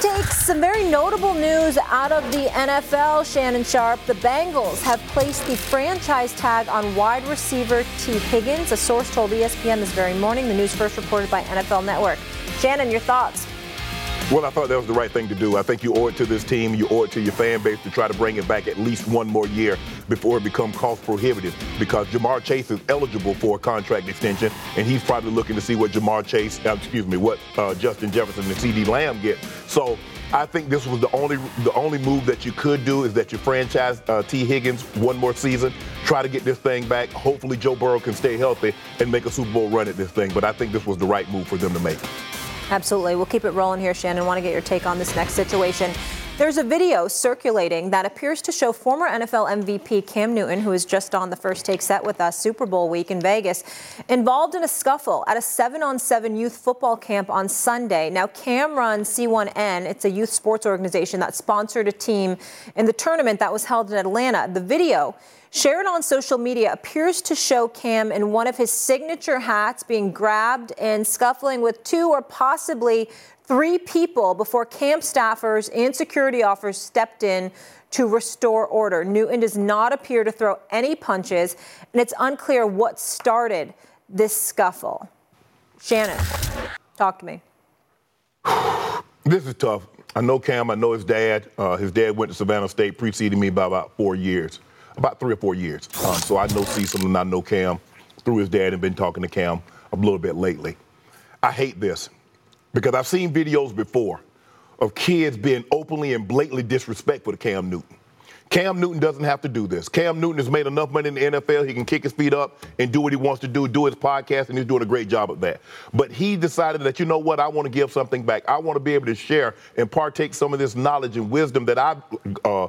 Takes, some very notable news out of the NFL. Shannon Sharpe. the Bengals have placed the franchise tag on wide receiver Tee Higgins. A source told ESPN this very morning. The news first reported by NFL Network. Shannon, your thoughts? Well, I thought that was the right thing to do. I think you owe it to this team, you owe it to your fan base to try to bring it back at least one more year before it becomes cost prohibitive because Ja'Marr Chase is eligible for a contract extension, and he's probably looking to see what Ja'Marr Chase, uh, excuse me, what uh, Justin Jefferson and CeeDee Lamb get. So I think this was the only the only move that you could do is that you franchise uh, Tee Higgins one more season, try to get this thing back. Hopefully Joe Burrow can stay healthy and make a Super Bowl run at this thing. But I think this was the right move for them to make. Absolutely. We'll keep it rolling here, Shannon. Want to get your take on this next situation. There's a video circulating that appears to show former NFL MVP Cam Newton, who is just on the first take set with us Super Bowl week in Vegas, involved in a scuffle at a seven on seven youth football camp on Sunday. Now, Cam runs C1N. It's a youth sports organization that sponsored a team in the tournament that was held in Atlanta. The video shared on social media appears to show Cam in one of his signature hats being grabbed and scuffling with two or possibly three people before camp staffers and security officers stepped in to restore order. Newton does not appear to throw any punches, and it's unclear what started this scuffle. Shannon, talk to me. This is tough. I know Cam. I know his dad. Uh, his dad went to Savannah State, preceding me by about four years about three or four years. Um, so I know Cecil and I know Cam through his dad and been talking to Cam a little bit lately. I hate this because I've seen videos before of kids being openly and blatantly disrespectful to Cam Newton. Cam Newton doesn't have to do this. Cam Newton has made enough money in the NFL. He can kick his feet up and do what he wants to do, do his podcast, and he's doing a great job of that. But he decided that, you know what, I want to give something back. I want to be able to share and partake some of this knowledge and wisdom that I've uh,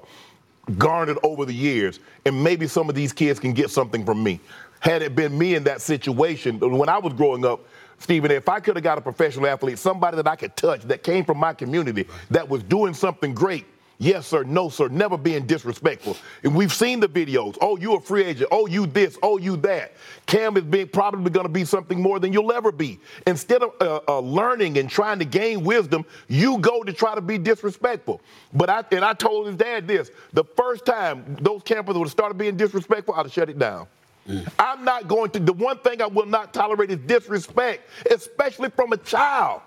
garnered over the years, and maybe some of these kids can get something from me. Had it been me in that situation, when I was growing up, Stephen, if I could have got a professional athlete, somebody that I could touch that came from my community that was doing something great, Yes, sir. No, sir. Never being disrespectful. And we've seen the videos. Oh, you a free agent. Oh, you this. Oh, you that. Cam is being probably going to be something more than you'll ever be. Instead of uh, uh, learning and trying to gain wisdom, you go to try to be disrespectful. But I and I told his dad this: the first time those campers would have started being disrespectful, I'd have shut it down. Mm. I'm not going to. The one thing I will not tolerate is disrespect, especially from a child.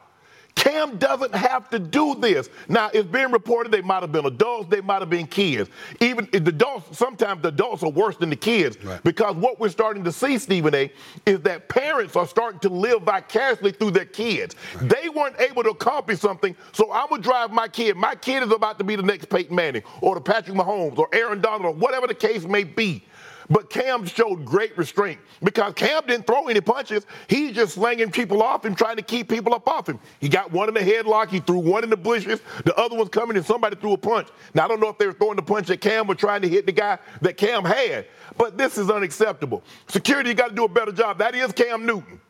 Cam doesn't have to do this. Now, it's being reported they might have been adults, they might have been kids. Even the adults, sometimes the adults are worse than the kids right. because what we're starting to see, Stephen A., is that parents are starting to live vicariously through their kids. Right. They weren't able to accomplish something, so I'm gonna drive my kid. My kid is about to be the next Peyton Manning or the Patrick Mahomes or Aaron Donald or whatever the case may be. But Cam showed great restraint because Cam didn't throw any punches. He's just slanging people off him, trying to keep people up off him. He got one in the headlock. He threw one in the bushes. The other one's coming and somebody threw a punch. Now, I don't know if they were throwing the punch at Cam or trying to hit the guy that Cam had, but this is unacceptable. Security got to do a better job. That is Cam Newton.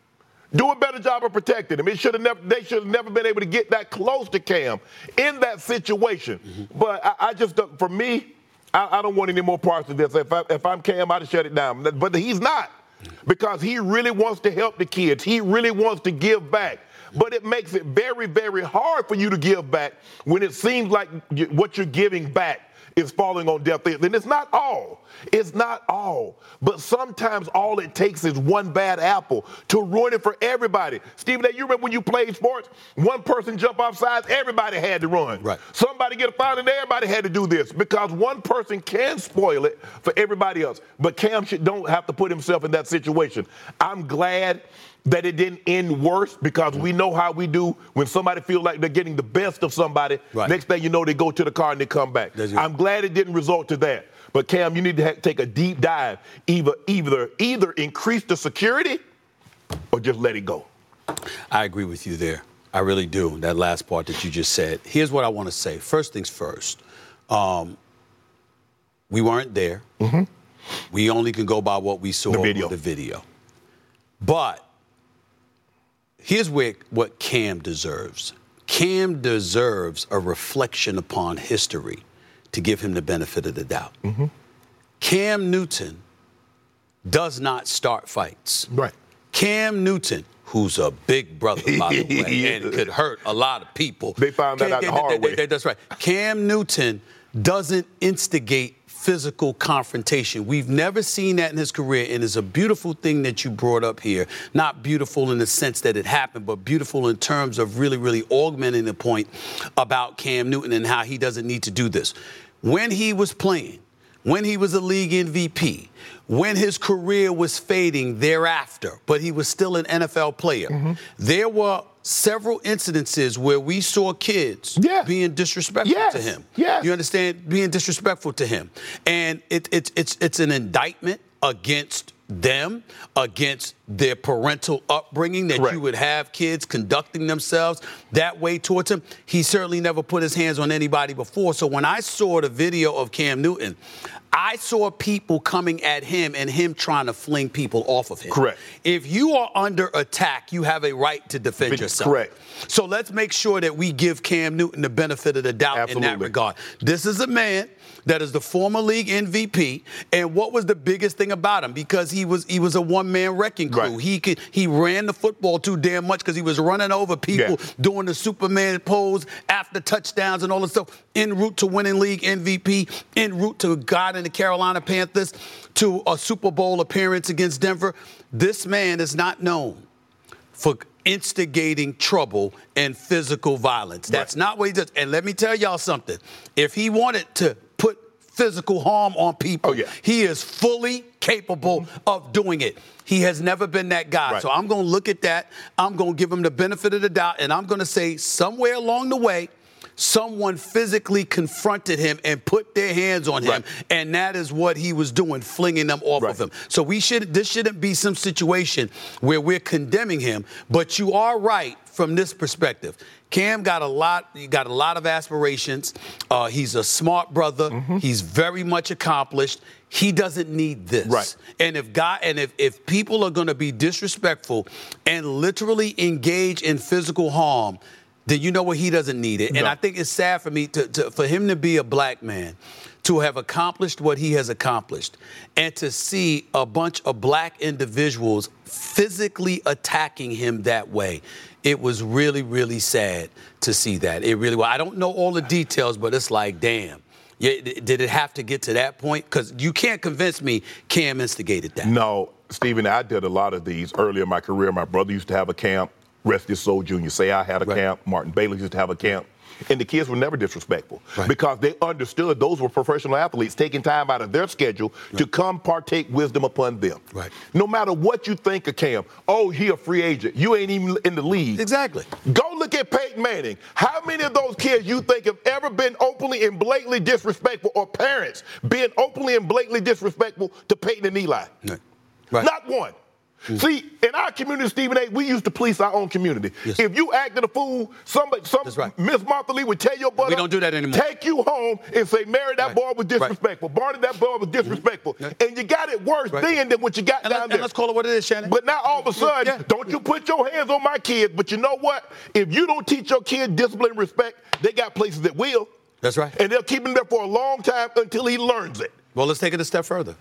Do a better job of protecting him. It should have never, they should have never been able to get that close to Cam in that situation. Mm-hmm. But I, I just, for me, I, I, don't want any more parts of this. If, I, if I'm Cam, I'd shut it down. But he's not because he really wants to help the kids. He really wants to give back. But it makes it very, very hard for you to give back when it seems like what you're giving back is falling on deaf ears. And it's not all. It's not all. But sometimes all it takes is one bad apple to ruin it for everybody. Stephen, you remember when you played sports? One person jump off sides, everybody had to run. Right. Somebody get a foul, and everybody had to do this because one person can spoil it for everybody else. But Cam should, don't have to put himself in that situation. I'm glad that it didn't end worse because we know how we do when somebody feels like they're getting the best of somebody. Right. Next thing you know, they go to the car and they come back. I'm glad it didn't result to that. But Cam, you need to ha- take a deep dive. Either either either increase the security or just let it go. I agree with you there. I really do. That last part that you just said. Here's what I want to say. First things first. Um, we weren't there. Mm-hmm. We only can go by what we saw The video. the video. But here's where what Cam deserves. Cam deserves a reflection upon history to give him the benefit of the doubt. Mm-hmm. Cam Newton does not start fights. Right. Cam Newton, who's a big brother, by the way, He and could hurt a lot of people. They found that Cam- out the hard that- way. that- That's right. Cam Newton doesn't instigate physical confrontation. We've never seen that in his career, and it's a beautiful thing that you brought up here. Not beautiful in the sense that it happened, but beautiful in terms of really, really augmenting the point about Cam Newton and how he doesn't need to do this. When he was playing, when he was a league MVP, when his career was fading thereafter, but he was still an NFL player, Mm-hmm. there were several incidences where we saw kids Yeah. being disrespectful Yes. to him. Yes. You understand? Being disrespectful to him. And it, it, it's, it's an indictment against them, against their parental upbringing, that Correct. you would have kids conducting themselves that way towards him. He certainly never put his hands on anybody before. So when I saw the video of Cam Newton, I saw people coming at him and him trying to fling people off of him. Correct. If you are under attack, you have a right to defend yourself. Correct. So let's make sure that we give Cam Newton the benefit of the doubt in that regard. This is a man that is the former league MVP, and what was the biggest thing about him? Because he was he was a one man wrecking crew. Right. He could he ran the football too damn much because he was running over people, Yeah. doing the Superman pose after touchdowns and all this stuff. En route to winning league MVP, en route to God and the Carolina Panthers, to a Super Bowl appearance against Denver. This man is not known for instigating trouble and physical violence. That's Right. not what he does. And let me tell y'all something. If he wanted to physical harm on people, Oh, yeah. he is fully capable of doing it. He has never been that guy. Right. So I'm going to look at that. I'm going to give him the benefit of the doubt. And I'm going to say somewhere along the way, someone physically confronted him and put their hands on him. Right. And that is what he was doing, flinging them off Right. of him. So we should this shouldn't be some situation where we're condemning him, but you are right from this perspective. Cam got a lot, he got a lot of aspirations. Uh, he's a smart brother. Mm-hmm. He's very much accomplished. He doesn't need this. Right. And if God and if, if people are going to be disrespectful and literally engage in physical harm, then you know what he doesn't need it. And I think it's sad for me to, to for him to be a black man, to have accomplished what he has accomplished, and to see a bunch of black individuals physically attacking him that way. It was really, really sad to see that. It really was. I don't know all the details, but it's like, damn. Yeah, did it have to get to that point? Because you can't convince me Cam instigated that. No, Stephen, I did a lot of these earlier in my career. My brother used to have a camp. Rest his soul, Junior. Say I had a Right. camp. Martin Bailey used to have a camp. And the kids were never disrespectful Right. because they understood those were professional athletes taking time out of their schedule to come partake wisdom upon them. Right. No matter what you think of Cam, oh, he a free agent. You ain't even in the league. Exactly. Go look at Peyton Manning. How many of those kids you think have ever been openly and blatantly disrespectful, or parents being openly and blatantly disrespectful to Peyton and Eli? Right. Right. Not one. Mm. See, in our community, Stephen A., we used to police our own community. Yes. If you acted a fool, somebody, some That's right. Miss Martha Lee would tell your brother. We don't do that anymore. Take you home and say, Mary, that Right. boy was Right. disrespectful. Barney, that boy was mm. disrespectful. Yeah. And you got it worse Right. then than what you got And, down let, there. and let's call it what it is, Shannon. But now all of a sudden, Yeah. don't you put your hands on my kids. But you know what? If you don't teach your kid discipline and respect, they got places that will. That's right. And they'll keep him there for a long time until he learns it. Well, let's take it a step further.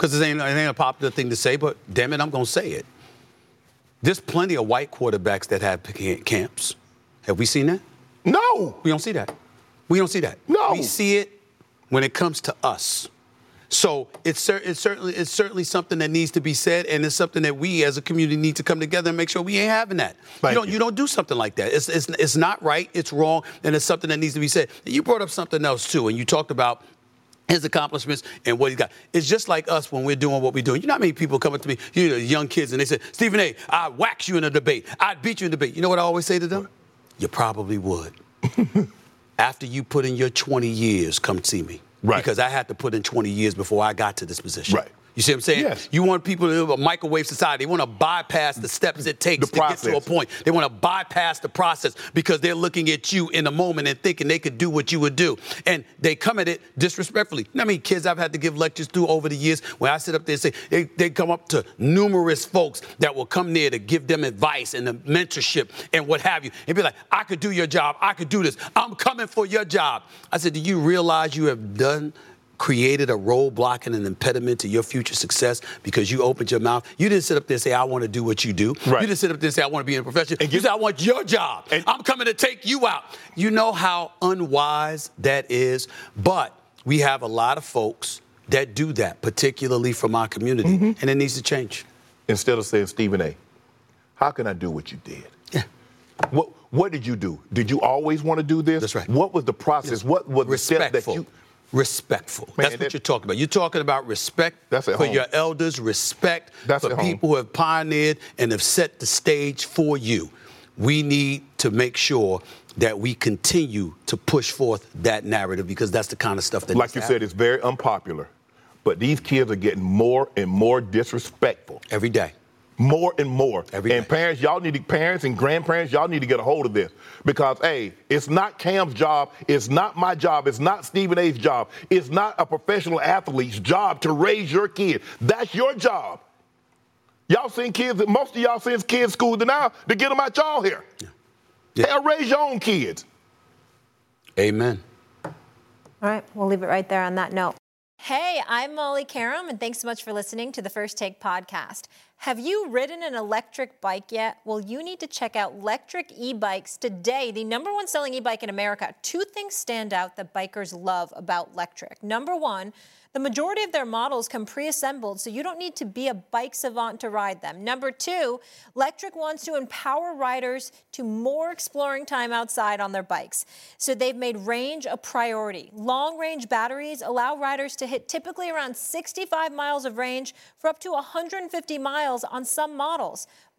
Because it ain't, it ain't a popular thing to say, but damn it, I'm going to say it. There's plenty of white quarterbacks that have camps. Have we seen that? No. We don't see that. We don't see that. No. We see it when it comes to us. So it's, cer- it's certainly it's certainly something that needs to be said, and it's something that we as a community need to come together and make sure we ain't having that. Thank you don't you. you don't do something like that. It's, it's it's not right. It's wrong, and it's something that needs to be said. You brought up something else too, and you talked about his accomplishments and what he got. It's just like us when we're doing what we're doing. You know how many people come up to me, you know, young kids, and they say, Stephen A., I'd wax you in a debate. I'd beat you in a debate. You know what I always say to them? You probably would. After you put in your 20 years, come see me. Right. Because I had to put in 20 years before I got to this position. Right. You see what I'm saying? Yes. You want people to live a microwave society. They want to bypass the steps it takes to get to a point. They want to bypass the process because they're looking at you in the moment and thinking they could do what you would do. And they come at it disrespectfully. I mean, kids I've had to give lectures to over the years where I sit up there and say, they, they come up to numerous folks that will come there to give them advice and the mentorship and what have you. And be like, I could do your job. I could do this. I'm coming for your job. I said, do you realize you have done created a roadblock and an impediment to your future success because you opened your mouth. You didn't sit up there and say, I want to do what you do. Right. You didn't sit up there and say, I want to be in a profession. And you you- said, I want your job. And- I'm coming to take you out. You know how unwise that is? But we have a lot of folks that do that, particularly from our community, Mm-hmm. and it needs to change. Instead of saying, Stephen A., how can I do what you did? Yeah. What What did you do? Did you always want to do this? That's right. What was the process? What was the step that you? Respectful. Man, that's what that- you're talking about. You're talking about respect for home. your elders, respect That's for at home. people who have pioneered and have set the stage for you. We need to make sure that we continue to push forth that narrative because that's the kind of stuff that Like you said, it's very unpopular, but these kids are getting more and more disrespectful. every day. More and more. Every and day. parents, y'all need to, parents and grandparents, y'all need to get a hold of this because, hey, it's not Cam's job, it's not my job, it's not Stephen A's job, it's not a professional athlete's job to raise your kid. That's your job. Y'all send kids, most of y'all send kids school to now to get them out y'all here. Yeah. Hell, raise your own kids. Amen. All right, we'll leave it right there on that note. Hey, I'm Molly Qerim, and thanks so much for listening to the First Take podcast. Have you ridden an electric bike yet? Well, you need to check out Electric E Bikes today, the number one selling e bike in America. Two things stand out that bikers love about Lectric. Number one, the majority of their models come pre assembled, so you don't need to be a bike savant to ride them. Number two, Lectric wants to empower riders to more exploring time outside on their bikes. So they've made range a priority. Long range batteries allow riders to hit typically around 65 miles of range for up to 150 miles on some models.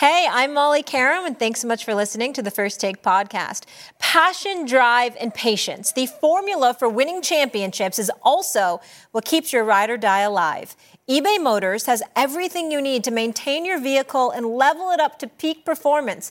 Hey, I'm Molly Qerim, and thanks so much for listening to the First Take podcast. Passion, drive, and patience. The formula for winning championships is also what keeps your ride or die alive. eBay Motors has everything you need to maintain your vehicle and level it up to peak performance.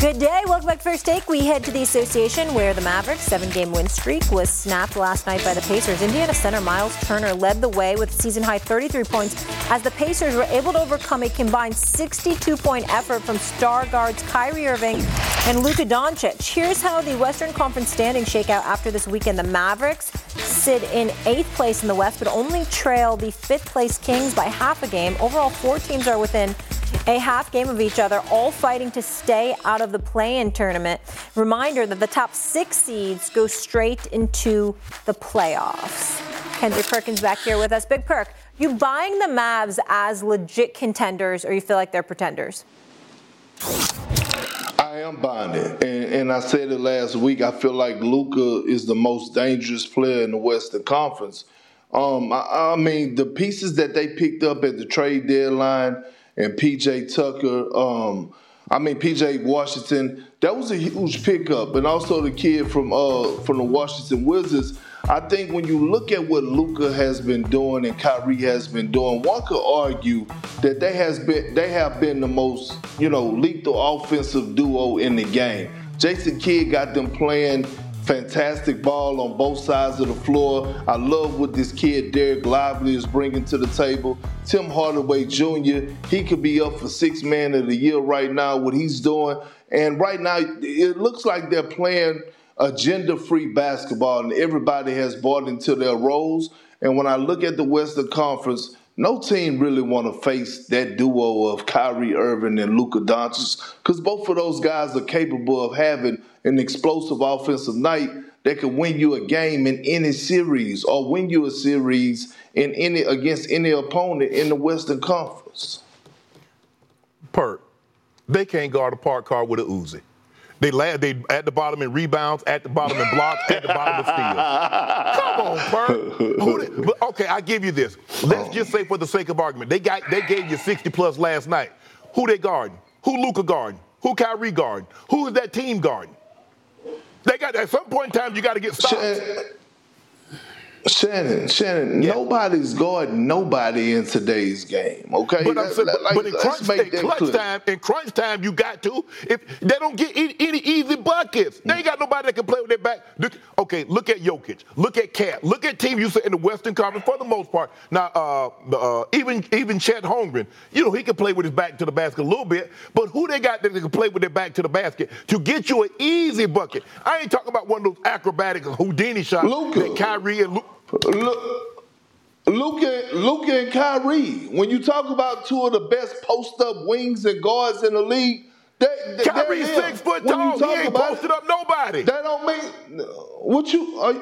Good day. Welcome back to First Take. We head to the association where the Mavericks' seven game win streak was snapped last night by the Pacers. Indiana center Miles Turner led the way with season high 33 points as the Pacers were able to overcome a combined 62 point effort from star guards Kyrie Irving and Luka Doncic. Here's how the Western Conference standings shake out after this weekend. The Mavericks sit in eighth place in the West, but only trail the fifth place Kings by half a game. Overall, four teams are within a half game of each other, all fighting to stay out of the play-in tournament. Reminder that the top six seeds go straight into the playoffs. Kendrick Perkins back here with us. Big Perk, you buying the Mavs as legit contenders, or you feel like they're pretenders? I am buying it, and, and I said it last week. I feel like Luka is the most dangerous player in the Western Conference. Um, I, I mean, the pieces that they picked up at the trade deadline and PJ Tucker. Um, I mean, PJ Washington. That was a huge pickup, and also the kid from uh, from the Washington Wizards. I think when you look at what Luka has been doing and Kyrie has been doing, one could argue that they has been they have been the most you know lethal offensive duo in the game. Jason Kidd got them playing Fantastic ball on both sides of the floor. I love what this kid Dereck Lively is bringing to the table. Tim Hardaway Jr. He could be up for six man of the year right now. What he's doing, and right now it looks like they're playing agenda-free basketball, and everybody has bought into their roles. And when I look at the Western Conference, no team really want to face that duo of Kyrie Irving and Luka Doncic because both of those guys are capable of having an explosive offensive night that could win you a game in any series or win you a series in any against any opponent in the Western Conference. Perk, they can't guard a park car with a Uzi. They lad, they at the bottom in rebounds, at the bottom in blocks, at the bottom of steals. Come on, Perk. okay, I give you this. Let's just say for the sake of argument, they got they gave you 60 plus last night. Who they guarding? Who Luka guarding? Who Kyrie guarding? Who is that team guarding? They got at some point in time you got to get stopped. Uh, Shannon, Shannon, yeah. nobody's guarding nobody in today's game. Okay, but, saying, like, but in crunch, in crunch time, in crunch time, you got to. If they don't get any, any easy buckets, they ain't got nobody that can play with their back. Okay, look at Jokic, look at Cat, look at team you in the Western Conference for the most part. Now, uh, uh, even even Chet Holmgren, you know he can play with his back to the basket a little bit, but who they got that can play with their back to the basket to get you an easy bucket? I ain't talking about one of those acrobatic Houdini shots Luka. that Kyrie and Luke. Look, Luka, Luka and Kyrie. When you talk about two of the best post-up wings and guards in the league, they, they, Kyrie's six foot tall. He ain't posted up nobody. That don't mean what you are,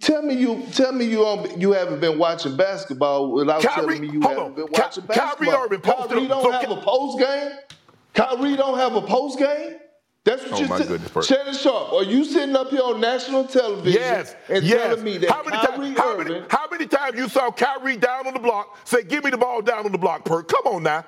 tell me. You tell me you um, you haven't been watching basketball without Kyrie, telling me you haven't on. been watching Ky- basketball. Kyrie, Irving. Kyrie don't so have a post game. Kyrie don't have a post game. That's what oh you said. Shannon Sharpe, are you sitting up here on national television yes, and yes. telling me that how many, Kyrie ta- how, many, how many times you saw Kyrie down on the block say, give me the ball down on the block, Perk? Come on now.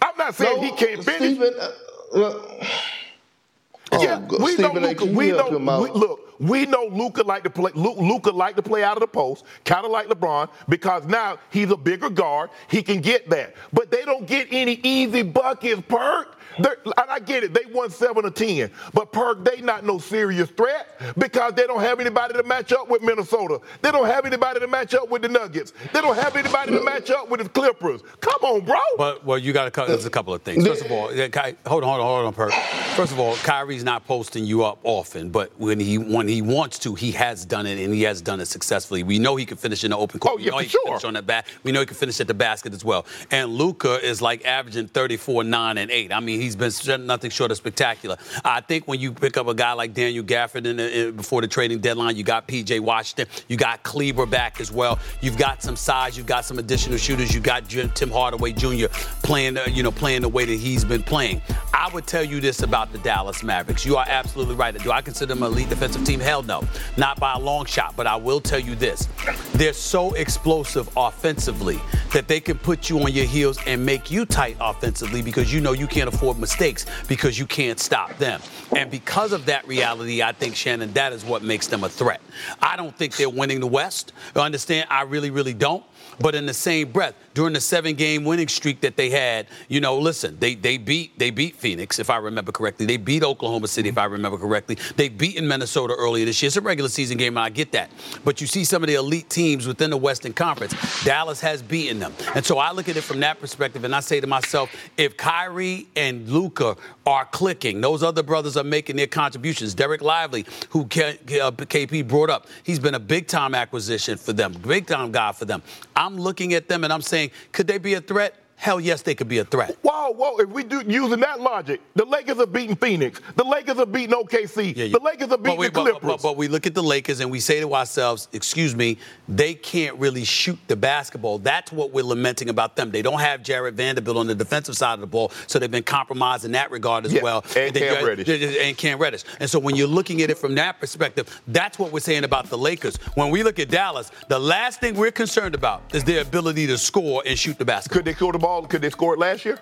I'm not saying no, he can't finish. Stephen, uh, uh, yeah, oh, we Stephen know Luka. We know. We, look, we know Luka like to play. Luka like to play out of the post, kind of like LeBron, because now he's a bigger guard. He can get that, but they don't get any easy buckets. Perk. They're, and I get it, they won seven or ten, but Perk, they not no serious threat because they don't have anybody to match up with Minnesota. They don't have anybody to match up with the Nuggets. They don't have anybody to match up with the Clippers. Come on, bro. But well, you got to. Cut. There's a couple of things. First of all, hold on, hold on, hold on, Perk. First of all, Kyrie's not posting you up often, but when he when he wants to, he has done it, and he has done it successfully. We know he can finish in the open court. Oh, yeah, we know he sure. can finish on that bat. We know he can finish at the basket as well. And Luka is like averaging 34, 9, and 8. I mean, he's been nothing short of spectacular. I think when you pick up a guy like Daniel Gafford in the, in, before the trading deadline, you got P.J. Washington, you got Kleber back as well. You've got some size, you've got some additional shooters. You got Tim Hardaway Jr. playing, uh, you know, playing the way that he's been playing. I would tell you this about the Dallas Mavericks. You are absolutely right. Do I consider them an elite defensive team? Hell no, not by a long shot. But I will tell you this: they're so explosive offensively that they can put you on your heels and make you tight offensively because you know you can't afford mistakes because you can't stop them. And because of that reality, I think, Shannon, that is what makes them a threat. I don't think they're winning the West. Understand? I really, really don't. But in the same breath, during the seven-game winning streak that they had, you know, listen, they they beat they beat Phoenix, if I remember correctly. They beat Oklahoma City, if I remember correctly. They've beaten Minnesota earlier this year. It's a regular season game, and I get that. But you see some of the elite teams within the Western Conference. Dallas has beaten them. And so I look at it from that perspective, and I say to myself, if Kyrie and Luka are clicking, those other brothers are making their contributions. Dereck Lively, who KP uh, brought up, he's been a big-time acquisition for them, big-time guy for them. I'm looking at them and I'm saying, could they be a threat? Hell yes, they could be a threat. Whoa, whoa! If we do using that logic, the Lakers are beating Phoenix. The Lakers are beating OKC. Yeah, yeah. The Lakers are beating we, the Clippers. But, but, but, we look at the Lakers and we say to ourselves, "Excuse me, they can't really shoot the basketball." That's what we're lamenting about them. They don't have Jarred Vanderbilt on the defensive side of the ball, so they've been compromised in that regard as yeah, well. And, and Cam Reddish. And Cam Reddish. And so when you're looking at it from that perspective, that's what we're saying about the Lakers. When we look at Dallas, the last thing we're concerned about is their ability to score and shoot the basketball. Could they score the ball? Could they score it last? year?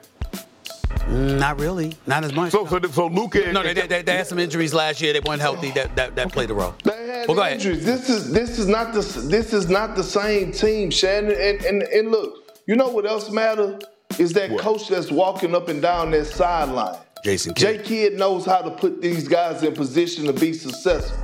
Mm, not really, not as much. So, so, so Luka. No, they, they, they, had some injuries last year. They weren't healthy. That that, that played a role. They had well, injuries. This is this is not the this is not the same team, Shannon. And and, and look, you know what else matters is that what? coach that's walking up and down that sideline. Jason Kidd. Jay Kidd knows how to put these guys in position to be successful.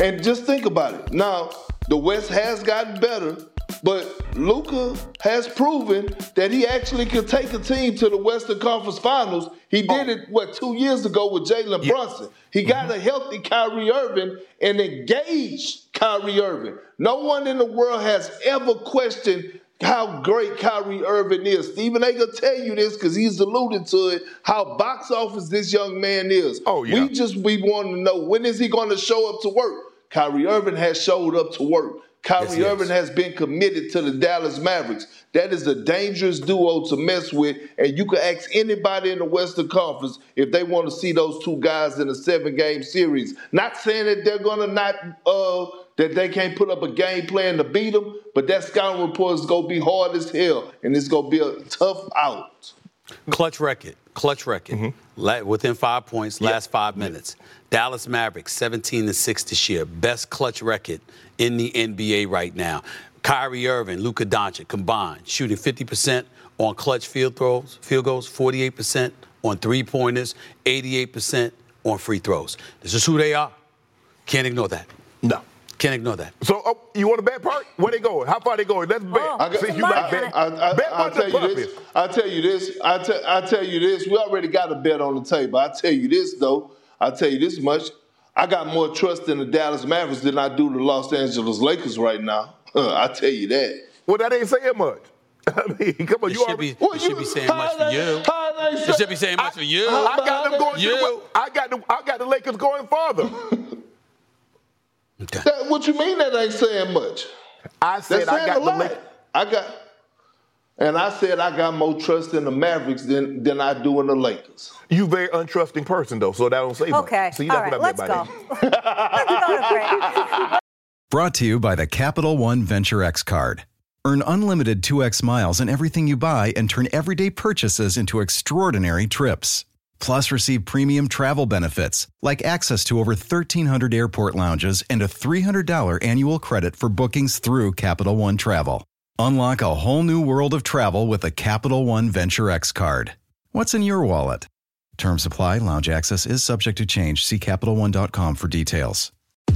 And just think about it. Now, the West has gotten better, but Luka has proven that he actually can take a team to the Western Conference Finals. He did oh. it what two years ago with Jalen yeah. Brunson. He got mm-hmm. a healthy Kyrie Irving and engaged Kyrie Irving. No one in the world has ever questioned how great Kyrie Irving is. Stephen A. gonna tell you this because he's alluded to it, how box office this young man is. Oh, yeah. We just we want to know when is he going to show up to work? Kyrie Irving has showed up to work. Kyrie yes, Irving yes. has been committed to the Dallas Mavericks. That is a dangerous duo to mess with, and you can ask anybody in the Western Conference if they want to see those two guys in a seven-game series. Not saying that they're going to not uh, that they can't put up a game plan to beat them, but that scouting report is going to be hard as hell, and it's going to be a tough out. Clutch record, clutch record. Mm-hmm. within five points, last yep. five minutes. Dallas Mavericks, 17 to 6 this year. Best clutch record in the NBA right now. Kyrie Irving, Luka Doncic combined, shooting 50% on clutch field throws, field goals, 48% on three pointers, 88% on free throws. This is who they are. Can't ignore that. No. Can't ignore that. So, oh, you want to bet part? Where they going? How far they going? Let's bet. Oh, I, got, you I, bet. I, I, bet I'll tell you this. I'll tell you this. I'll, t- I'll tell you this. We already got a bet on the table. I'll tell you this, though. I'll tell you this much. I got more trust in the Dallas Mavericks than I do the Los Angeles Lakers right now. I tell you that. Well, that ain't saying much. I mean, come on, it you should be, well, it should be saying much for you. It should be saying much for you. I got them going. You. I got the I got the Lakers going farther. Okay. That, what you mean that ain't saying much? I said I got the Lakers. I got, and I said I got more trust in the Mavericks than than I do in the Lakers. You very untrusting person though, so that don't say much. Okay. So you All right, let's go. Brought to you by the Capital One Venture X card. Earn unlimited 2x miles on everything you buy and turn everyday purchases into extraordinary trips. Plus, receive premium travel benefits like access to over 1,300 airport lounges and a $300 annual credit for bookings through Capital One Travel. Unlock a whole new world of travel with a Capital One Venture X card. What's in your wallet? Term supply, lounge access is subject to change. See CapitalOne.com for details.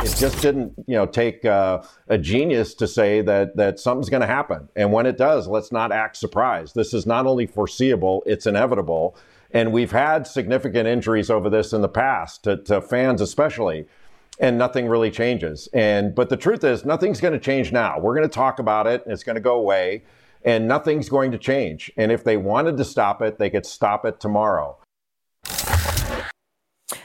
It just didn't, you know, take uh, a genius to say that that something's going to happen, and when it does, let's not act surprised. This is not only foreseeable; it's inevitable, and we've had significant injuries over this in the past to, to fans, especially, and nothing really changes. And but the truth is, nothing's going to change now. We're going to talk about it, and it's going to go away, and nothing's going to change. And if they wanted to stop it, they could stop it tomorrow.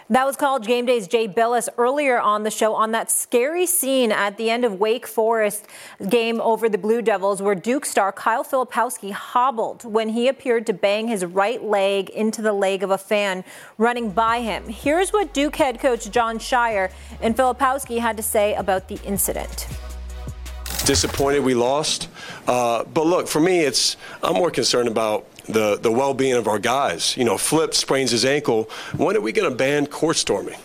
That was College Game Day's Jay Bilas earlier on the show on that scary scene at the end of Wake Forest game over the Blue Devils where Duke star Kyle Filipowski hobbled when he appeared to bang his right leg into the leg of a fan running by him. Here's what Duke head coach Jon Scheyer and Filipowski had to say about the incident disappointed we lost. Uh, but look, for me, it's I'm more concerned about the, the well being of our guys. You know, Flip sprains his ankle. When are we going to ban court storming?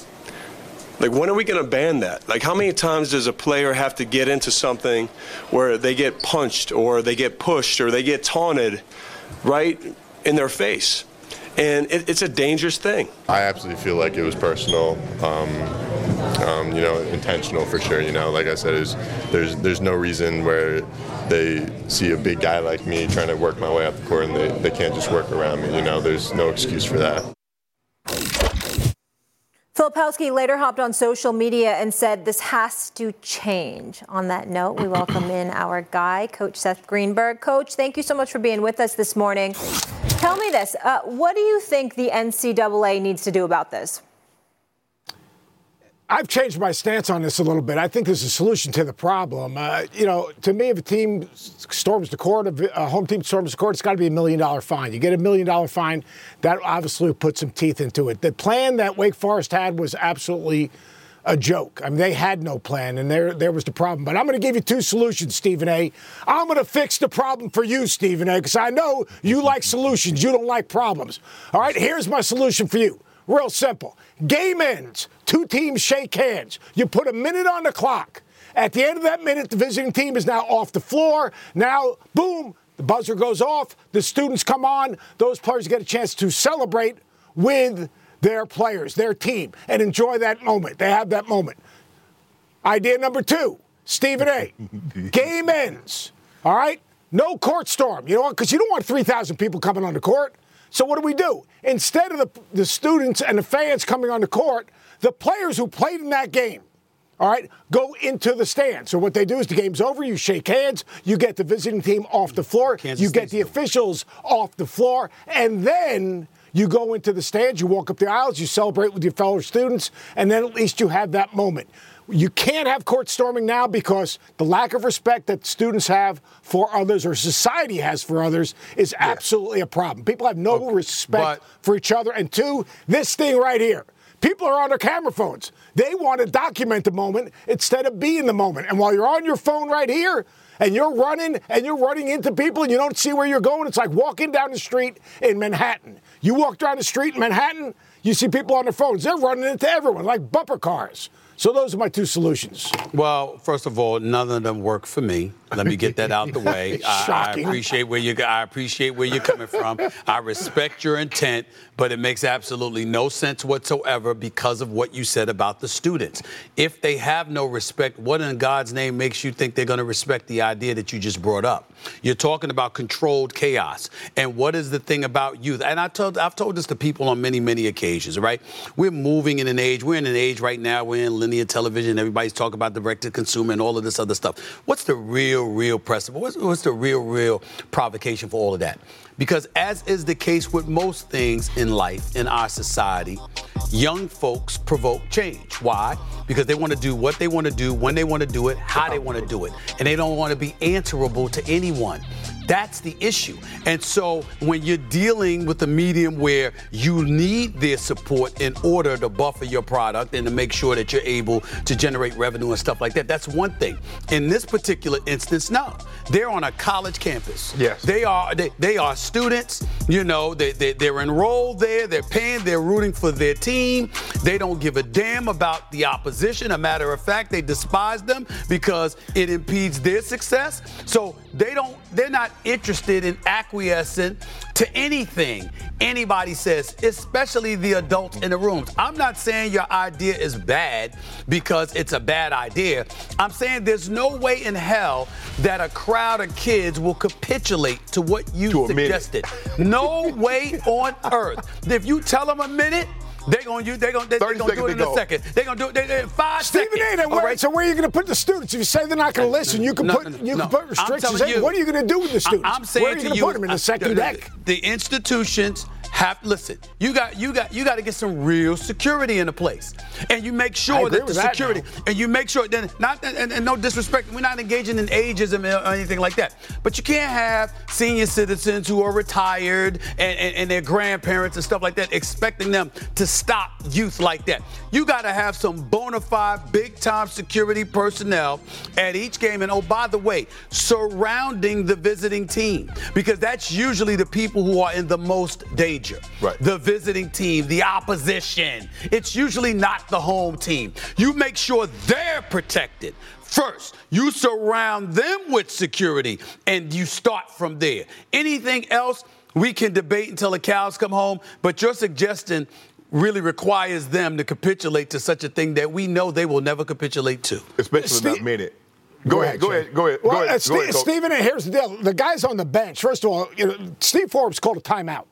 Like, when are we going to ban that? Like, how many times does a player have to get into something where they get punched or they get pushed or they get taunted right in their face? And it, it's a dangerous thing. I absolutely feel like it was personal. Um, um, you know, intentional for sure. You know, like I said, there's there's no reason where they see a big guy like me trying to work my way up the court and they, they can't just work around me. You know, there's no excuse for that. Filipowski later hopped on social media and said this has to change. On that note, we welcome in our guy, Coach Seth Greenberg. Coach, thank you so much for being with us this morning. Tell me this uh, what do you think the NCAA needs to do about this? I've changed my stance on this a little bit. I think there's a solution to the problem. Uh, you know, to me, if a team storms the court, a home team storms the court, it's got to be a million dollar fine. You get a million dollar fine, that obviously put some teeth into it. The plan that Wake Forest had was absolutely a joke. I mean, they had no plan, and there, there was the problem. But I'm going to give you two solutions, Stephen A. I'm going to fix the problem for you, Stephen A., because I know you like solutions. You don't like problems. All right, here's my solution for you. Real simple. Game ends. Two teams shake hands. You put a minute on the clock. At the end of that minute, the visiting team is now off the floor. Now, boom, the buzzer goes off. The students come on. Those players get a chance to celebrate with their players, their team, and enjoy that moment. They have that moment. Idea number two Stephen A. Game ends. All right? No court storm. You know what? Because you don't want 3,000 people coming on the court. So what do we do? Instead of the, the students and the fans coming on the court, the players who played in that game, all right, go into the stand. So what they do is the game's over, you shake hands, you get the visiting team off the floor, Kansas you get the officials off the floor, and then you go into the stands, you walk up the aisles, you celebrate with your fellow students, and then at least you have that moment. You can't have court storming now because the lack of respect that students have for others or society has for others is absolutely a problem. People have no okay, respect for each other. And two, this thing right here. People are on their camera phones. They want to document the moment instead of be in the moment. And while you're on your phone right here, and you're running and you're running into people and you don't see where you're going. It's like walking down the street in Manhattan. You walk down the street in Manhattan, you see people on their phones. They're running into everyone like bumper cars. So those are my two solutions. Well, first of all, none of them work for me. Let me get that out the way. I, I, appreciate where you I appreciate where you're coming from. I respect your intent, but it makes absolutely no sense whatsoever because of what you said about the students. If they have no respect, what in God's name makes you think they're going to respect the idea that you just brought up? You're talking about controlled chaos. And what is the thing about youth? And I told I've told this to people on many, many occasions, right? We're moving in an age, we're in an age right now, we're in linear television, everybody's talking about direct to consumer and all of this other stuff. What's the real, real precedent? What's, what's the real, real provocation for all of that? Because, as is the case with most things in life, in our society, young folks provoke change. Why? Because they want to do what they want to do, when they want to do it, how they want to do it. And they don't want to be answerable to anyone. That's the issue. And so when you're dealing with a medium where you need their support in order to buffer your product and to make sure that you're able to generate revenue and stuff like that, that's one thing. In this particular instance, no. They're on a college campus. Yes. They are they, they are students, you know, they, they, they're enrolled there, they're paying, they're rooting for their team. They don't give a damn about the opposition. A matter of fact, they despise them because it impedes their success. So they don't they're not interested in acquiescing to anything anybody says, especially the adults in the rooms. I'm not saying your idea is bad because it's a bad idea. I'm saying there's no way in hell that a crowd of kids will capitulate to what you to suggested. No way on earth. If you tell them a minute, they're gonna use. They're gonna. They, are gonna do it in go. a second. They're gonna do it they, they, in five Stephen seconds. Stephen A. Where, right? So where are you gonna put the students? If you say they're not gonna uh, listen, you can no, put no, you can put restrictions. In. what are you gonna do with the students? I'm saying where are you gonna you, put them in the uh, second the, deck? The institutions have listen. You got you got you got to get some real security in a place, and you make sure that the security and you make sure then not and, and, no disrespect, we're not engaging in ageism or anything like that. But you can't have senior citizens who are retired and, and, and their grandparents and stuff like that expecting them to stop youth like that. You got to have some bona fide, big time security personnel at each game. And oh, by the way, surrounding the visiting team because that's usually the people who are in the most danger. Right. The visiting team, the opposition. It's usually not the home team. You make sure they're protected. First, you surround them with security and you start from there. Anything else, we can debate until the cows come home, but your suggestion really requires them to capitulate to such a thing that we know they will never capitulate to. Especially in that minute. Go, ahead, go ahead, go ahead, well, go ahead. Uh, Steve, go ahead Stephen, here's the deal. The guys on the bench, first of all, you know, Steve Forbes called a timeout.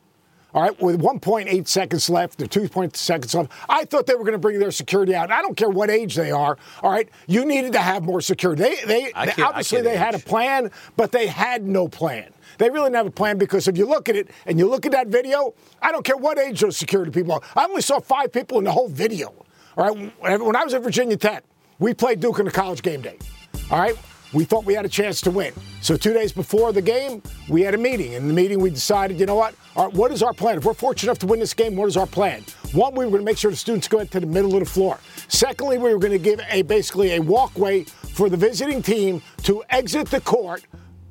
All right, with 1.8 seconds left or 2.2 seconds left, I thought they were going to bring their security out. I don't care what age they are, all right, you needed to have more security. They, they, they obviously they had a plan, but they had no plan. They really didn't have a plan because if you look at it and you look at that video, I don't care what age those security people are. I only saw five people in the whole video. All right, when I was at Virginia Tech, we played Duke in a college game day. All right, we thought we had a chance to win. So two days before the game, we had a meeting. In the meeting, we decided, you know what? Our, what is our plan? If we're fortunate enough to win this game, what is our plan? One, we were going to make sure the students go into the middle of the floor. Secondly, we were going to give a basically a walkway for the visiting team to exit the court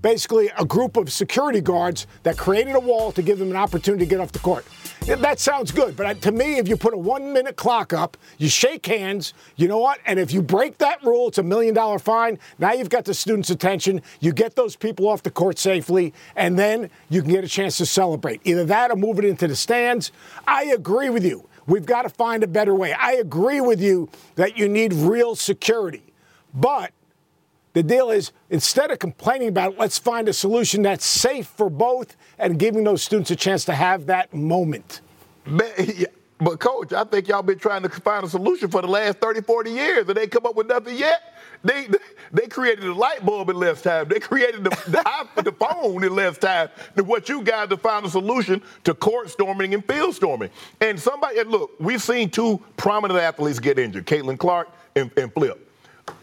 basically a group of security guards that created a wall to give them an opportunity to get off the court. That sounds good, but to me, if you put a one minute clock up, you shake hands, you know what? And if you break that rule, it's a million dollar fine. Now you've got the students' attention. You get those people off the court safely, and then you can get a chance to celebrate. Either that or move it into the stands. I agree with you. We've got to find a better way. I agree with you that you need real security. But the deal is instead of complaining about it, let's find a solution that's safe for both and giving those students a chance to have that moment. But, coach, I think y'all been trying to find a solution for the last 30, 40 years, and they come up with nothing yet. They they created a light bulb in less time. They created the, the, the phone in less time than what you guys to find a solution to court storming and field storming. And somebody, look, we've seen two prominent athletes get injured, Caitlin Clark and, and Flip.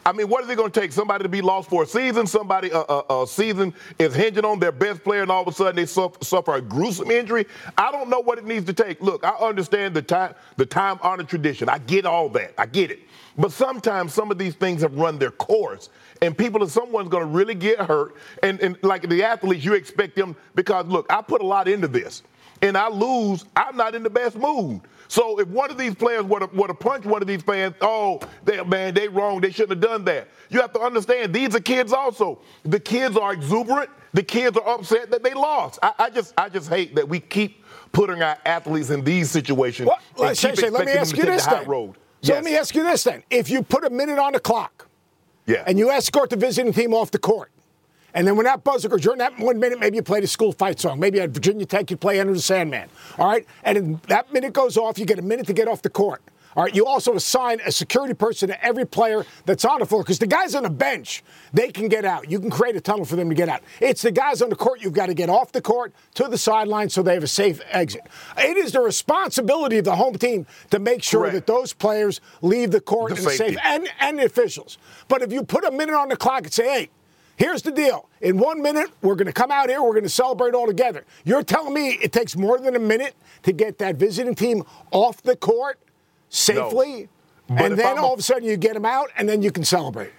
I mean, what is it going to take? Somebody to be lost for a season? Somebody a, season is hinging on their best player, and all of a sudden they suffer, suffer, a gruesome injury? I don't know what it needs to take. Look, I understand the time the time honored tradition. I get all that. I get it. But sometimes some of these things have run their course, and people, someone's going to really get hurt. And, and like the athletes, you expect them because look, I put a lot into this, and I lose. I'm not in the best mood. So if one of these players were to, were to punch one of these fans, oh, they, man, they wrong. They shouldn't have done that. You have to understand these are kids also. The kids are exuberant. The kids are upset that they lost. I, I just I just hate that we keep putting our athletes in these situations. Well, well uh, Shay, Shay, let me ask you this then. Road. So yes. let me ask you this then. If you put a minute on the clock, yeah. and you escort the visiting team off the court, and then when that buzzer goes, during that one minute, maybe you play the school fight song. Maybe at Virginia Tech, you play Enter the Sandman. All right? And that minute goes off, you get a minute to get off the court. All right, you also assign a security person to every player that's on the floor because the guys on the bench, they can get out. You can create a tunnel for them to get out. It's the guys on the court, you've got to get off the court to the sideline so they have a safe exit. It is the responsibility of the home team to make sure Correct. that those players leave the court the in safe and, and the officials. But if you put a minute on the clock and say, hey, Here's the deal. In one minute, we're going to come out here, we're going to celebrate all together. You're telling me it takes more than a minute to get that visiting team off the court safely? No. And then I'm all a- of a sudden you get them out, and then you can celebrate.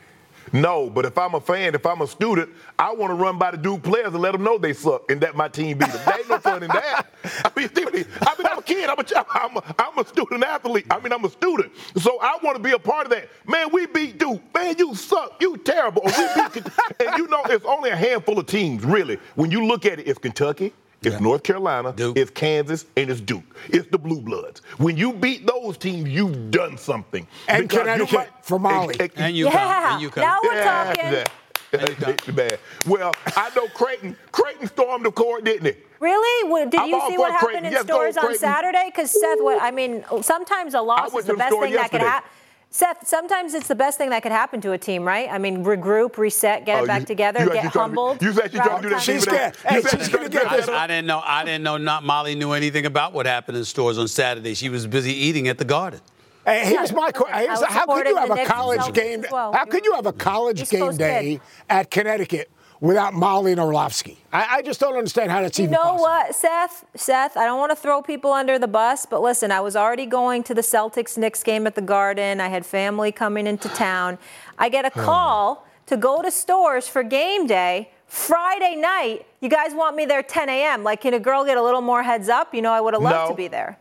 No, but if I'm a fan, if I'm a student, I want to run by the Duke players and let them know they suck and that my team beat them. There ain't no fun in that. I mean, I mean, I'm a kid. I'm a, I'm a, I'm a student athlete. I mean, I'm a student. So I want to be a part of that. Man, we beat Duke. Man, you suck. You terrible. We beat, and you know, it's only a handful of teams, really. When you look at it, it's Kentucky, it's yeah. North Carolina, Duke. it's Kansas, and it's Duke. It's the Blue Bloods. When you beat those teams, you've done something. And Connecticut for Molly. And, and, you yeah. And Now we're yeah, talking. Bad. Well, I know Creighton. Creighton stormed the court, didn't it? Really? Did you see what happened Creighton. in yes, Storrs on Saturday? Because Seth, what, I mean, sometimes a loss is the best thing yesterday. that could happen. Seth, sometimes it's the best thing that could happen to a team, right? I mean, regroup, reset, get oh, it back you, together, you get humbled. you actually trying to do that. She's scared. Hey, she's going to get this. I, I, didn't know. I didn't know. Not Molly knew anything about what happened in Storrs on Saturday. She was busy eating at the Garden. Hey, here's my question: How could you have a college game? Well. How could you have a college game day at Connecticut without Molly and Orlovsky. I, I, just don't understand how that's you even know possible. what, Seth? Seth, I don't want to throw people under the bus, but listen, I was already going to the Celtics Knicks game at the Garden. I had family coming into town. I get a hmm. call to go to Storrs for game day. Friday night, you guys want me there 10 a.m. Like, can a girl get a little more heads up? You know, I would have loved no. to be there.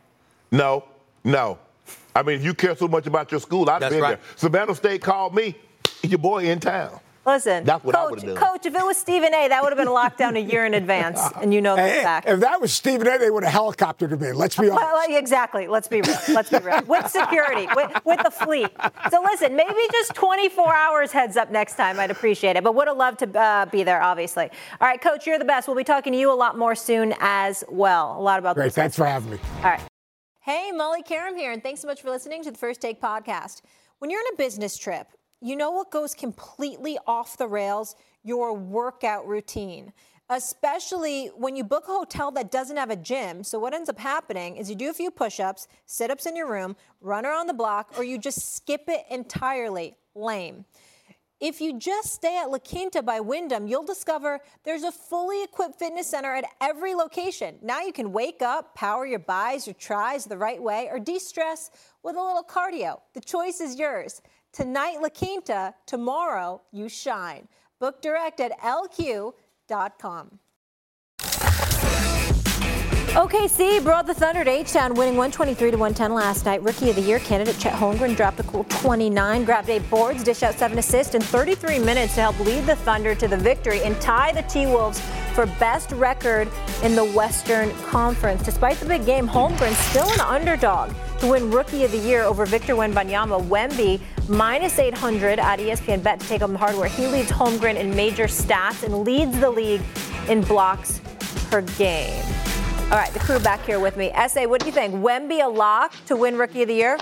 No, no. I mean, if you care so much about your school, I'd have been right. there. Savannah State called me, your boy in town. Listen, That's what coach, would've done. coach, if it was Stephen A, that would have been locked down a year in advance, and you know the Hey, fact. if that was Stephen A, they would have helicoptered him in. Let's be honest. Well, exactly. Let's be real. Let's be real. With security, with, with the fleet. So listen, maybe just 24 hours heads up next time. I'd appreciate it. But would have loved to uh, be there, obviously. All right, Coach, you're the best. We'll be talking to you a lot more soon as well. A lot about Great. this. Thanks for having me. All right. Hey, Molly Qerim here, and thanks so much for listening to the First Take podcast. When you're on a business trip, you know what goes completely off the rails? Your workout routine. Especially when you book a hotel that doesn't have a gym. So, what ends up happening is you do a few push ups, sit ups in your room, run around the block, or you just skip it entirely. Lame. If you just stay at La Quinta by Wyndham, you'll discover there's a fully equipped fitness center at every location. Now you can wake up, power your buys or tries the right way, or de stress with a little cardio. The choice is yours. Tonight, La Quinta, tomorrow, you shine. Book direct at lq.com. OKC brought the Thunder to H-Town, winning 123 to 110 last night. Rookie of the Year candidate Chet Holmgren dropped a cool 29, grabbed eight boards, dished out seven assists in 33 minutes to help lead the Thunder to the victory and tie the T-Wolves for best record in the Western Conference. Despite the big game, Holmgren still an underdog to win Rookie of the Year over Victor Wembanyama. Wemby minus 800 at ESPN Bet to take the hardware. He leads Holmgren in major stats and leads the league in blocks per game. All right, the crew back here with me. SA, what do you think? Wemby a lock to win Rookie of the Year?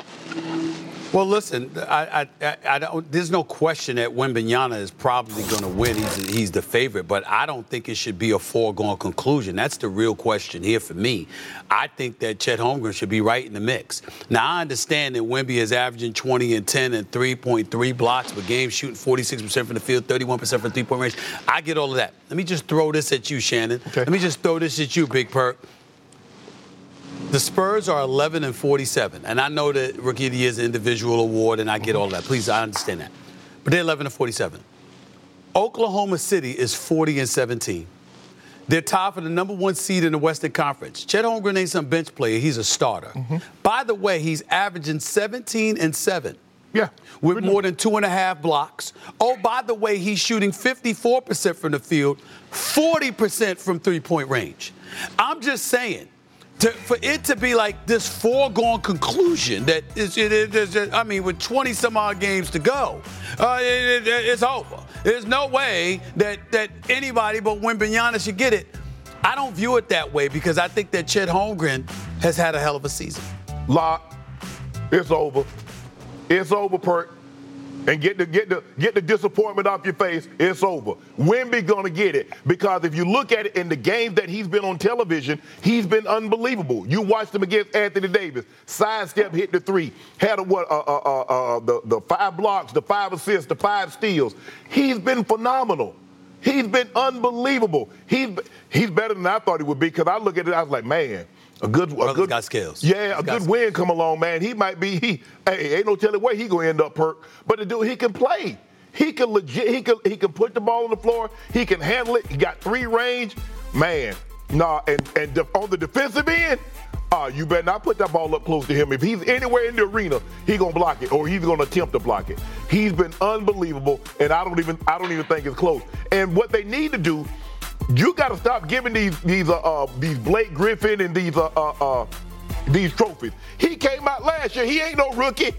Well, listen, I, I, I, don't, there's no question that Wembanyama is probably going to win. He's, he's the favorite, but I don't think it should be a foregone conclusion. That's the real question here for me. I think that Chet Holmgren should be right in the mix. Now, I understand that Wemby is averaging 20 and 10 and 3.3 blocks per game, shooting 46% from the field, 31% from three-point range. I get all of that. Let me just throw this at you, Shannon. Okay. Let me just throw this at you, Big Perk. The Spurs are 11 and 47, and I know that Rookie of the Year is an individual award, and I get all that. Please, I understand that. But they're 11 and 47. Oklahoma City is 40 and 17. They're tied for the number one seed in the Western Conference. Chet Holmgren ain't some bench player; he's a starter. Mm-hmm. By the way, he's averaging 17 and 7 Yeah. with more than two and a half blocks. Oh, by the way, he's shooting 54% from the field, 40% from three point range. I'm just saying, to, for it to be like this foregone conclusion that is, it, it, is- I mean, with 20 some odd games to go, uh, it- it- it's over. There's no way that, that anybody but Wembanyama should get it. I don't view it that way because I think that Chet Holmgren has had a hell of a season. Lock. It's over. It's over, Perk. And get the get the get the disappointment off your face. It's over. Wemby gonna get it because if you look at it in the games that he's been on television, he's been unbelievable. You watched him against Anthony Davis, sidestep, hit the three, had a, what uh, uh, uh, the the five blocks, the five assists, the five steals. He's been phenomenal. He's been unbelievable. He's he's better than I thought he would be because I look at it, I was like, man, a good a good got skills. Yeah, a He's good win come along, man. He might be he. Hey, ain't no telling where he gonna end up, Perk. But the dude, he can play. He can legit. He can he can put the ball on the floor. He can handle it. He got three range, man. Nah, and and de- on the defensive end. Uh, you better not put that ball up close to him. If he's anywhere in the arena, he gonna block it, or he's gonna attempt to block it. He's been unbelievable, and I don't even I don't even think it's close. And what they need to do, you got to stop giving these these uh, uh these Blake Griffin and these uh, uh uh these trophies. He came out last year. He ain't no rookie.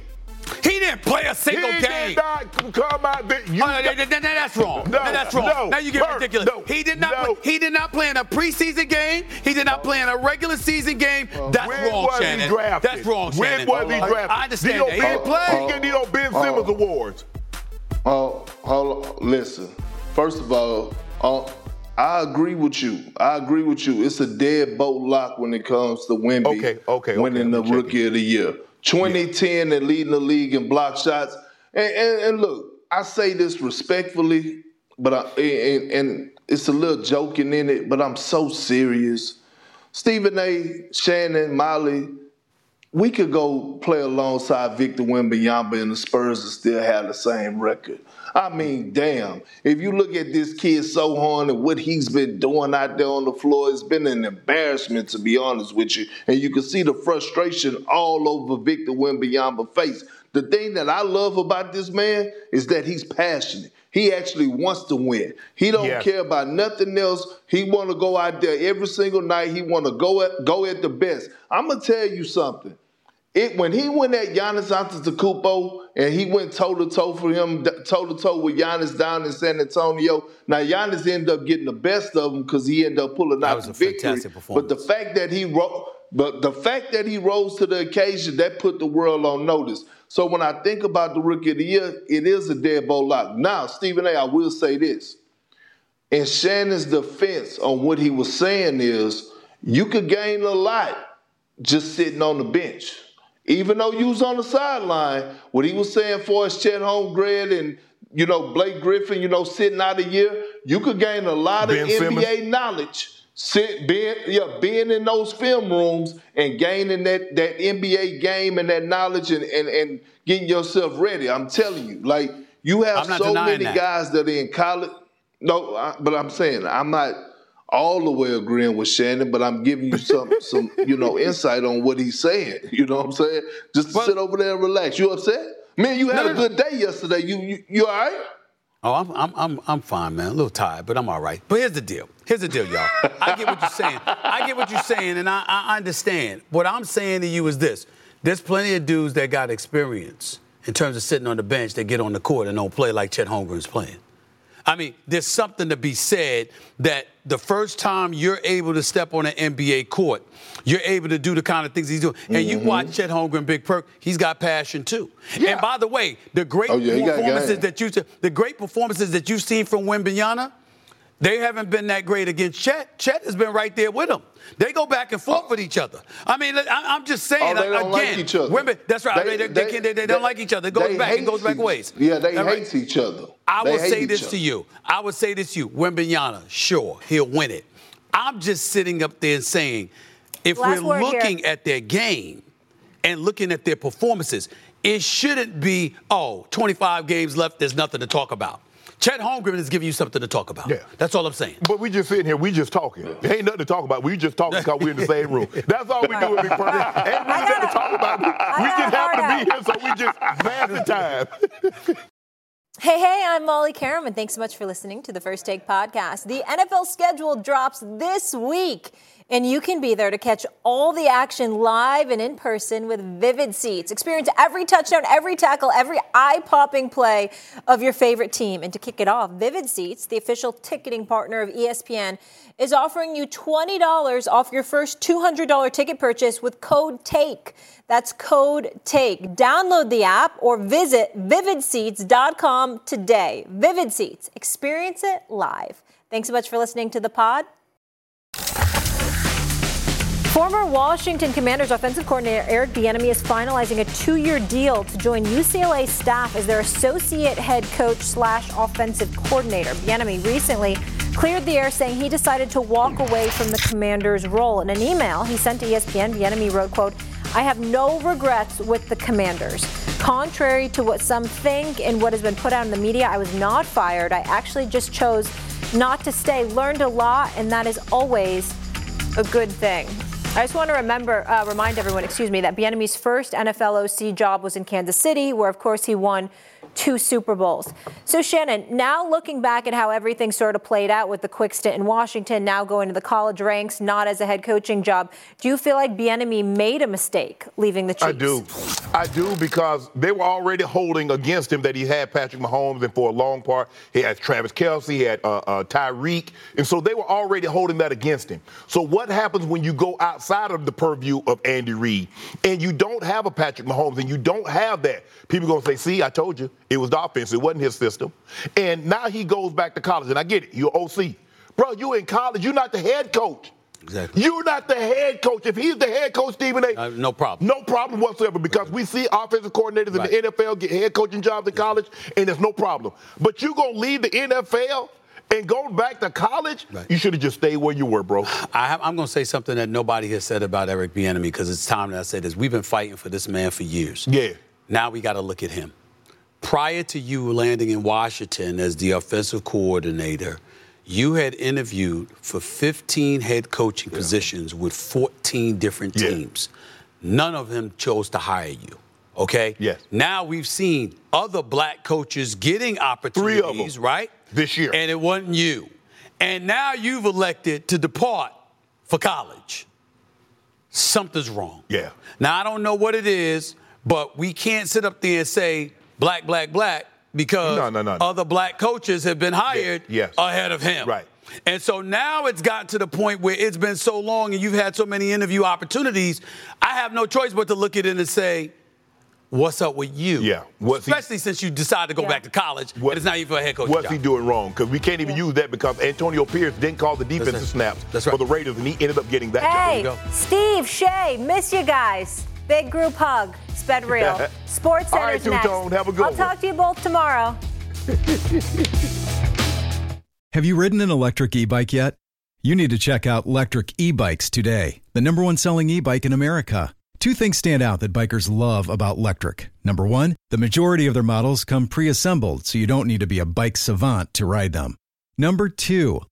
He didn't play a single he game. did not come out. There. You Oh, no, got- no, no, no, that's wrong. No, No, that's wrong. no, now you get Bert, ridiculous. no, he did not. no. Play, he did not play in a preseason game. He did not play in a regular season game. that's when wrong, was Shannon. he drafted? That's wrong, when Shannon. was he I- drafted? I understand He that. He didn't play. He get these old Ben Simmons awards. Oh, hold on. Listen. First of all, uh, I agree with you. I agree with you. It's a dead boat lock when it comes to Wemby Okay, okay, okay, winning the me check Rookie of the Year. 2010 and leading the league in block shots. And, and, and look, I say this respectfully, but I, and, and it's a little joking in it, but I'm so serious. Stephen A. Shannon, Molly, we could go play alongside Victor Wembanyama and the Spurs and still have the same record. I mean, damn. If you look at this kid Sochan and what he's been doing out there on the floor, it's been an embarrassment to be honest with you. And you can see the frustration all over Victor Wembanyama's face. The thing that I love about this man is that he's passionate. He actually wants to win. He don't Yes. care about nothing else. He want to go out there every single night. He want to go at go at the best. I'm gonna tell you something. It when he went at Giannis Antetokounmpo and he went toe to toe for him, toe to toe with Giannis down in San Antonio. Now Giannis ended up getting the best of him because he ended up pulling That out was the a victory. But the fact that he ro- but the fact that he rose to the occasion that put the world on notice. So when I think about the rookie of the year, it is a deadbolt lock. Now, Stephen A. I will say this. In Shannon's defense on what he was saying is, you could gain a lot just sitting on the bench. Even though you was on the sideline, what he was saying for us, Chet Holmgren and you know Blake Griffin, you know, sitting out a year, you could gain a lot Ben of Simmons. NBA knowledge. Sit being yeah, being in those film rooms and gaining that that NBA game and that knowledge and and, and getting yourself ready. I'm telling you, like you have so many that. guys that are in college. No, I, but I'm saying I'm not all the way agreeing with Shannon, but I'm giving you some some you know insight on what he's saying. You know what I'm saying? Just to sit over there and relax. You upset? Man, you had No, a good day yesterday. You you, you all right? Oh, I'm, I'm, I'm, I'm fine, man. A little tired, but I'm all right. But here's the deal. Here's the deal, y'all. I get what you're saying. I get what you're saying, and I, I understand. What I'm saying to you is this: there's plenty of dudes that got experience in terms of sitting on the bench that get on the court and don't play like Chet Holmgren's playing. I mean, there's something to be said that the first time you're able to step on an NBA court, you're able to do the kind of things he's doing. And you Mm-hmm. watch Chet Holmgren, Big Perk, he's got passion too. Yeah. And by the way, the great Oh, yeah, performances that you the great performances that you've seen from Wimbyana, they haven't been that great against Chet. Chet has been right there with them. They go back and forth with each other. I mean, I- I'm just saying Oh, they don't like again. each other. Wemby, that's right. They, they, they, can't- they- they don't like each other. It goes back. It hate goes back each- ways. Yeah, they All right. hate each other. I They will say this other. to you. I will say this to you. Wembanyama, sure, he'll win it. I'm just sitting up there and saying, if Last we're word here. looking at their game and looking at their performances, it shouldn't be, oh, 25 games left, there's nothing to talk about. Chet Holmgren is giving you something to talk about. Yeah. That's all I'm saying. But we just sitting here, we just talking. There ain't nothing to talk about. We just talking because we're in the same room. That's all we do in Big Purdy. Ain't really nothing to talk about. We got just a happen to be here, so we just pass the time. Hey, hey, I'm Molly Qerim, and thanks so much for listening to the First Take podcast. The NFL schedule drops this week, and you can be there to catch all the action live and in person with Vivid Seats. Experience every touchdown, every tackle, every eye popping play of your favorite team. And to kick it off, Vivid Seats, the official ticketing partner of ESPN, is offering you $20 off your first $200 ticket purchase with code TAKE. That's code TAKE. Download the app or visit vividseats.com today. Vivid Seats, experience it live. Thanks so much for listening to the pod. Former Washington Commanders offensive coordinator Eric Bieniemy is finalizing a two-year deal to join UCLA staff as their associate head coach slash offensive coordinator. Bieniemy recently cleared the air saying he decided to walk away from the Commanders' role. In an email he sent to ESPN, Bieniemy wrote, "quote I have no regrets with the Commanders. Contrary to what some think and what has been put out in the media, I was not fired. I actually just chose not to stay. Learned a lot, and that is always a good thing. I just want to remember, uh, remind everyone, excuse me, that Bieniemy's first NFL OC job was in Kansas City, where of course he won two Super Bowls. So Shannon, now looking back at how everything sort of played out with the quick stint in Washington, now going to the college ranks, not as a head coaching job, do you feel like Bieniemy made a mistake leaving the Chiefs? I do. I do because they were already holding against him that he had Patrick Mahomes, and for a long part, he had Travis Kelce, he had uh, uh, Tyreek, and so they were already holding that against him. So what happens when you go outside of the purview of Andy Reid and you don't have a Patrick Mahomes and you don't have that? People gonna say, "See, I told you, it was the offense. It wasn't his system." And now he goes back to college, and I get it. You're OC, bro. You in college. You're not the head coach. Exactly. You're not the head coach. If he's the head coach, Stephen A. Uh, no problem. No problem whatsoever because we see offensive coordinators Right. in the NFL get head coaching jobs in college, and there's no problem. But you're gonna leave the NFL and go back to college? Right. You should have just stayed where you were, bro. I, I'm going to say something that nobody has said about Eric Bieniemy because it's time that I say this. We've been fighting for this man for years. Yeah. Now we got to look at him. Prior to you landing in Washington as the offensive coordinator, you had interviewed for 15 head coaching positions with 14 different Yeah. teams. None of them chose to hire you. Okay? Yes. Now we've seen other black coaches getting opportunities, Three of them. right? This year. And it wasn't you. And now you've elected to depart for college. Something's wrong. Yeah. Now I don't know what it is, but we can't sit up there and say black, black, black because No, no, no, no. other black coaches have been hired yes. ahead of him. Right. And so now it's gotten to the point where it's been so long and you've had so many interview opportunities. I have no choice but to look at it and say, What's up with you? Yeah. What's he- Especially since you decided to go Yeah. back to college, What- and it's not even for a head coach. What's job. he doing wrong? Because we can't even use that because Antonio Pierce didn't call the defensive right. snaps That's right. for the Raiders, and he ended up getting that Hey, job. go. Steve, Shay, miss you guys. Big group hug. Sped real. Sports All Center's right, next. Two-Tone, have a good I'll one. talk to you both tomorrow. Have you ridden an electric e bike yet? You need to check out Lectric E Bikes today, the number one selling e bike in America. Two things stand out that bikers love about Lectric. Number one, the majority of their models come pre assembled, so you don't need to be a bike savant to ride them. Number two,